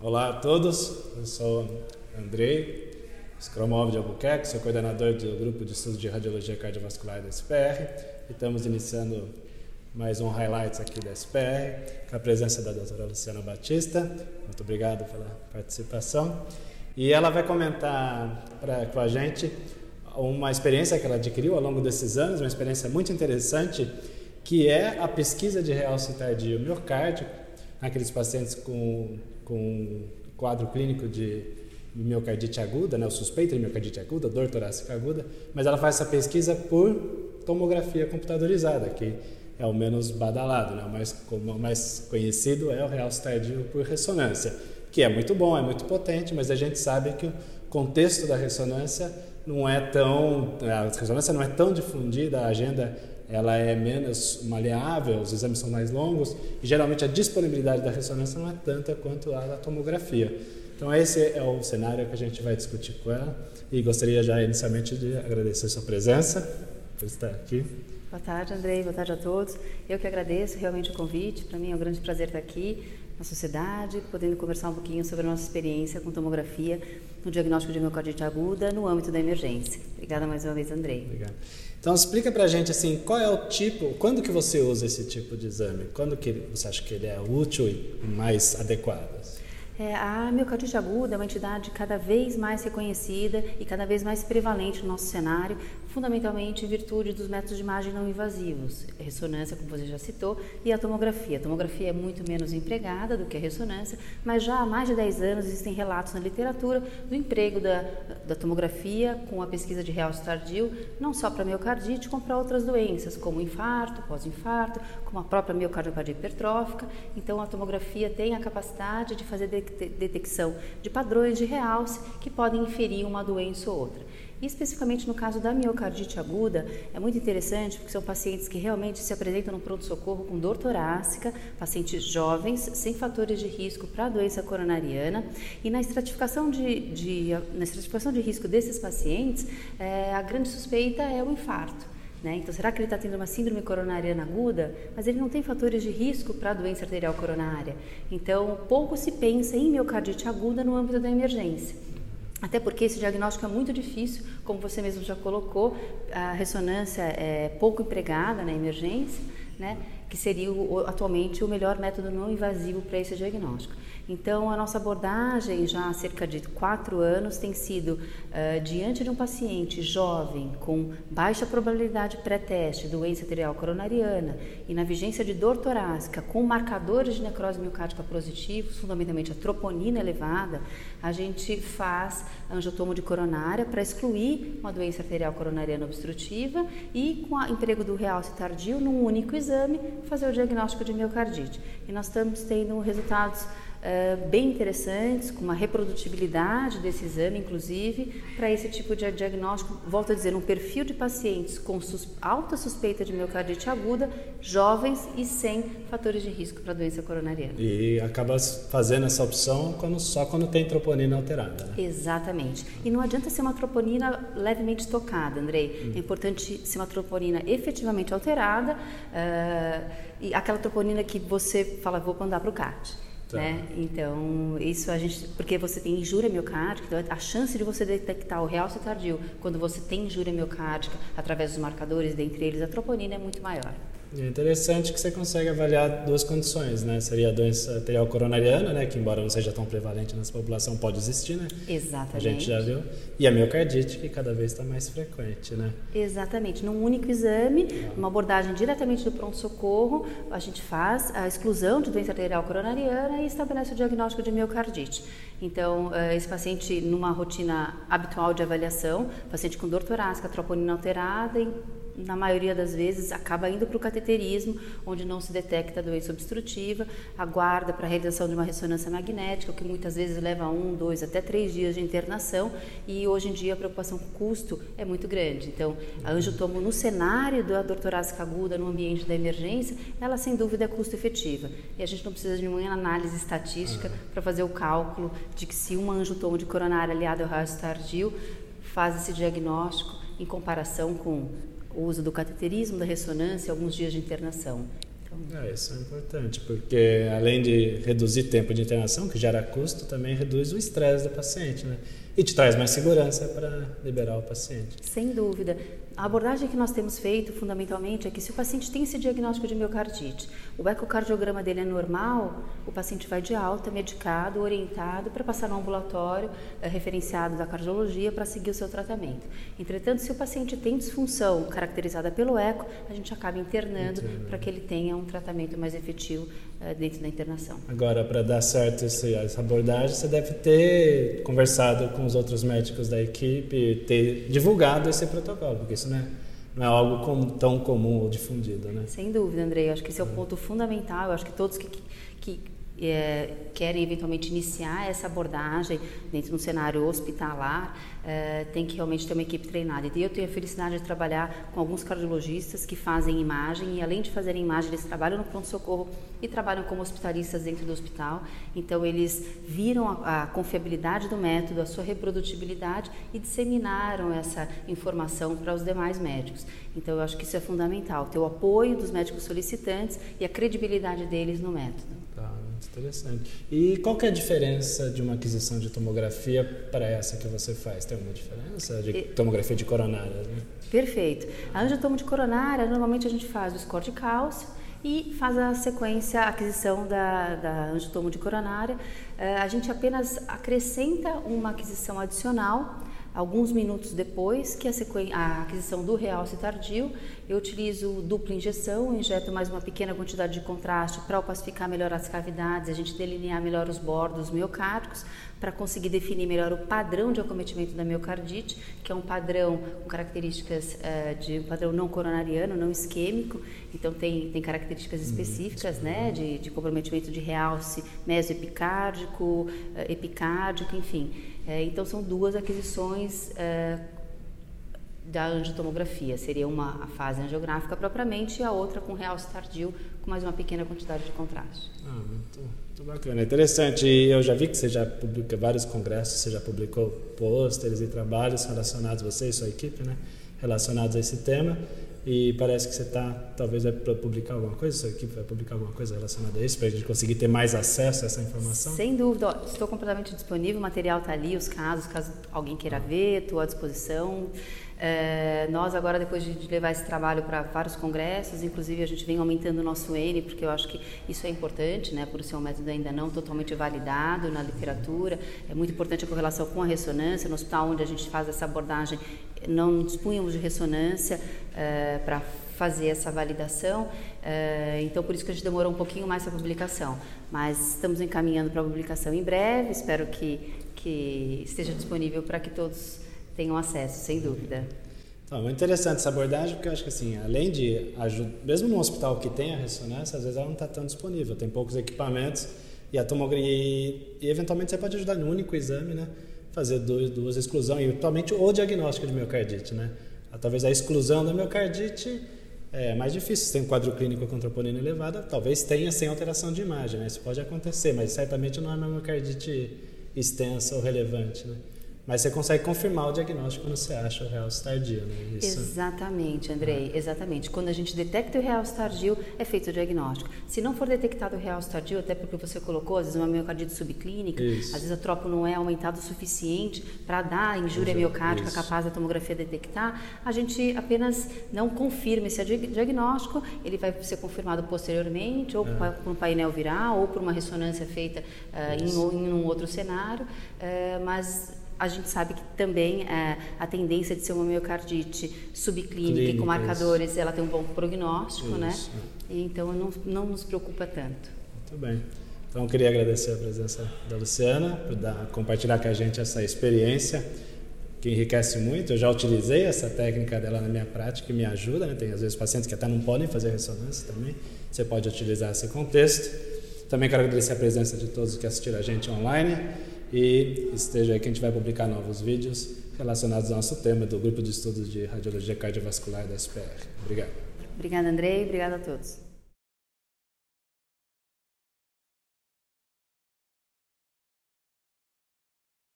Olá a todos, eu sou Andrei, Scromov de Albuquerque, sou coordenador do grupo de estudos de radiologia cardiovascular da SPR e estamos iniciando mais um highlights aqui da SPR, com a presença da doutora Luciana Batista. Muito obrigado pela participação. E ela vai comentar pra, com a gente uma experiência que ela adquiriu ao longo desses anos, uma experiência muito interessante, que é a pesquisa de realce tardio miocárdico naqueles pacientes com com quadro clínico de miocardite aguda, né, o suspeito de miocardite aguda, dor torácica aguda, mas ela faz essa pesquisa por tomografia computadorizada, que é o menos badalado, né? o, mais, o mais conhecido é o realce tardio por ressonância, que é muito bom, é muito potente, mas a gente sabe que o contexto da ressonância não é tão, a ressonância não é tão difundida, a agenda ela é menos maleável, os exames são mais longos e geralmente a disponibilidade da ressonância não é tanta quanto a da tomografia. Então esse é o cenário que a gente vai discutir com ela e gostaria já inicialmente de agradecer sua presença por estar aqui. Boa tarde, Andrei. Boa tarde a todos. Eu que agradeço realmente o convite. Para mim é um grande prazer estar aqui na sociedade, podendo conversar um pouquinho sobre a nossa experiência com tomografia no diagnóstico de miocardite aguda no âmbito da emergência. Obrigada mais uma vez, Andrei. Obrigado. Então explica pra gente assim, qual é o tipo, quando que você usa esse tipo de exame? Quando que você acha que ele é útil e mais adequado? É, a miocardite aguda é uma entidade cada vez mais reconhecida e cada vez mais prevalente no nosso cenário, fundamentalmente em virtude dos métodos de imagem não invasivos, ressonância, como você já citou, e a tomografia. A tomografia é muito menos empregada do que a ressonância, mas já há mais de 10 anos existem relatos na literatura do emprego da, da tomografia com a pesquisa de realce tardio, não só para miocardite, como para outras doenças, como infarto, pós-infarto, como a própria miocardiopatia hipertrófica. Então, a tomografia tem a capacidade de fazer detecção de padrões de realce que podem inferir uma doença ou outra. E especificamente no caso da miocardite aguda, é muito interessante porque são pacientes que realmente se apresentam no pronto-socorro com dor torácica, pacientes jovens, sem fatores de risco para a doença coronariana. E na estratificação de, de, na estratificação de risco desses pacientes, é, a grande suspeita é o infarto. Né? Então, será que ele está tendo uma síndrome coronariana aguda? Mas ele não tem fatores de risco para a doença arterial coronária. Então, pouco se pensa em miocardite aguda no âmbito da emergência. Até porque esse diagnóstico é muito difícil, como você mesmo já colocou, a ressonância é pouco empregada na emergência, né, que seria o, atualmente o melhor método não invasivo para esse diagnóstico. Então, a nossa abordagem já há cerca de quatro anos tem sido uh, diante de um paciente jovem com baixa probabilidade pré-teste, doença arterial coronariana e na vigência de dor torácica com marcadores de necrose miocárdica positivos, fundamentalmente a troponina elevada, a gente faz angiotomo de coronária para excluir uma doença arterial coronariana obstrutiva e com o emprego do realce tardio num único exame fazer o diagnóstico de miocardite. E nós estamos tendo resultados uh, bem interessantes, com uma reprodutibilidade desse exame, inclusive, para esse tipo de diagnóstico. Volto a dizer, um perfil de pacientes com sus alta suspeita de miocardite aguda, jovens e sem fatores de risco para doença coronariana. E acaba fazendo essa opção quando, só quando tem troponina alterada. Né? Exatamente. E não adianta ser uma troponina levemente tocada, Andrei. Hum. É importante ser uma troponina efetivamente alterada uh, e aquela troponina que você fala, vou mandar para o CAT. Tá. Né? Então, isso a gente. Porque você tem injúria miocárdica, então a chance de você detectar o realce tardio quando você tem injúria miocárdica através dos marcadores, dentre eles a troponina, é muito maior. É interessante que você consegue avaliar duas condições, né? Seria a doença arterial coronariana, né? Que embora não seja tão prevalente nessa população, pode existir, né? Exatamente. A gente já viu. E a miocardite, que cada vez está mais frequente, né? Exatamente. Num único exame, ah. uma abordagem diretamente do pronto-socorro, a gente faz a exclusão de doença arterial coronariana e estabelece o diagnóstico de miocardite. Então, eh, esse paciente, numa rotina habitual de avaliação, paciente com dor torácica, troponina alterada, na maioria das vezes acaba indo para o cateterismo, onde não se detecta a doença obstrutiva, aguarda para a realização de uma ressonância magnética, o que muitas vezes leva um, dois, até três dias de internação, e hoje em dia a preocupação com o custo é muito grande. Então, a angiotomo no cenário da dor torácica aguda, no ambiente da emergência, ela sem dúvida é custo efetiva. E a gente não precisa de nenhuma análise estatística para fazer o cálculo de que se uma angiotomo de coronária aliada ao raio tardio faz esse diagnóstico em comparação com o uso do cateterismo, da ressonância, alguns dias de internação. Então... É, isso é importante, porque além de reduzir tempo de internação, que gera custo, também reduz o estresse do paciente, né? E te traz mais segurança para liberar o paciente. Sem dúvida. A abordagem que nós temos feito, fundamentalmente, é que se o paciente tem esse diagnóstico de miocardite, o ecocardiograma dele é normal, o paciente vai de alta, medicado, orientado para passar no ambulatório é, referenciado da cardiologia para seguir o seu tratamento. Entretanto, se o paciente tem disfunção caracterizada pelo eco, a gente acaba internando para que ele tenha um tratamento mais efetivo é, dentro da internação. Agora, para dar certo essa abordagem, você deve ter conversado com os outros médicos da equipe, ter divulgado esse protocolo, porque isso não é, não é algo com, tão comum ou difundido, né? Sem dúvida, Andrei. Eu acho que esse é o ponto fundamental. Eu acho que todos que, que é, querem eventualmente iniciar essa abordagem dentro de um cenário hospitalar, é, tem que realmente ter uma equipe treinada. E eu tenho a felicidade de trabalhar com alguns cardiologistas que fazem imagem e além de fazerem imagem, eles trabalham no pronto-socorro e trabalham como hospitalistas dentro do hospital. Então eles viram a, a confiabilidade do método, a sua reprodutibilidade e disseminaram essa informação para os demais médicos. Então eu acho que isso é fundamental, ter o apoio dos médicos solicitantes e a credibilidade deles no método. Interessante. E qual que é a diferença de uma aquisição de tomografia para essa que você faz? Tem alguma diferença de tomografia de coronária? Né? Perfeito. A angiotomo de coronária, normalmente a gente faz o score de cálcio e faz a sequência, a aquisição da, da angiotomo de coronária. Uh, a gente apenas acrescenta uma aquisição adicional Alguns minutos depois que a, a aquisição do realce tardio, eu utilizo dupla injeção, injeto mais uma pequena quantidade de contraste para opacificar melhor as cavidades, a gente delinear melhor os bordos miocárdicos, para conseguir definir melhor o padrão de acometimento da miocardite, que é um padrão com características uh, de um padrão não coronariano, não isquêmico, então tem, tem características uhum. específicas né, de, de comprometimento de realce mesoepicárdico, uh, epicárdico, enfim. É, então, são duas aquisições da angiotomografia. Seria uma a fase angiográfica propriamente e a outra com realce tardio, com mais uma pequena quantidade de contraste. Ah, muito, muito bacana. Interessante. E eu já vi que você já publica vários congressos, você já publicou pôsteres e trabalhos relacionados, você e sua equipe, né? Relacionados a esse tema e parece que você está, talvez, vai publicar alguma coisa, sua equipe vai publicar alguma coisa relacionada a isso, para a gente conseguir ter mais acesso a essa informação? Sem dúvida, estou completamente disponível, o material está ali, os casos, caso alguém queira ver, estou à disposição. É, nós agora, depois de, levar esse trabalho para vários congressos, inclusive a gente vem aumentando o nosso N, porque eu acho que isso é importante, né, por ser um método ainda não totalmente validado na literatura. É muito importante a correlação com a ressonância. No hospital onde a gente faz essa abordagem, não dispunhamos de ressonância uh, para fazer essa validação, uh, então por isso que a gente demorou um pouquinho mais a publicação. Mas estamos encaminhando para a publicação em breve, espero que, que esteja disponível para que todos tenham acesso, sem dúvida. Então, muito interessante essa abordagem, porque eu acho que assim, além de mesmo num hospital que tem a ressonância, às vezes ela não está tão disponível, tem poucos equipamentos e a tomografia, e, e eventualmente você pode ajudar no único exame, né? fazer duas, duas exclusões, e atualmente o diagnóstico de miocardite, né? Talvez a exclusão da miocardite é mais difícil. Se tem um quadro clínico com troponina elevada, talvez tenha sem alteração de imagem, né? Isso pode acontecer, mas certamente não é uma miocardite extensa ou relevante, né? Mas você consegue confirmar o diagnóstico quando você acha o realce tardio, né? Isso... Exatamente, Andrei, exatamente. Quando a gente detecta o realce tardio, é feito o diagnóstico. Se não for detectado o realce tardio, até porque você colocou, às vezes, uma miocardite subclínica, Isso. às vezes a tropo não é aumentado o suficiente para dar injúria miocárdica Isso. capaz da tomografia detectar, a gente apenas não confirma esse diagnóstico, ele vai ser confirmado posteriormente, ou é. por um painel viral, ou por uma ressonância feita uh, em, em, um outro cenário, uh, mas a gente sabe que também é, a tendência de ser uma miocardite subclínica Clínica, e com marcadores, isso. ela tem um bom prognóstico, né? isso. né? E então não, não nos preocupa tanto. Muito bem. Então eu queria agradecer a presença da Luciana por dar, compartilhar com a gente essa experiência que enriquece muito. Eu já utilizei essa técnica dela na minha prática e me ajuda. Né? Tem às vezes pacientes que até não podem fazer ressonância também. Você pode utilizar esse contexto. Também quero agradecer a presença de todos que assistiram a gente online e esteja aí que a gente vai publicar novos vídeos relacionados ao nosso tema do Grupo de Estudos de Radiologia Cardiovascular da SPR. Obrigado. Obrigada, Andrei. Obrigada a todos.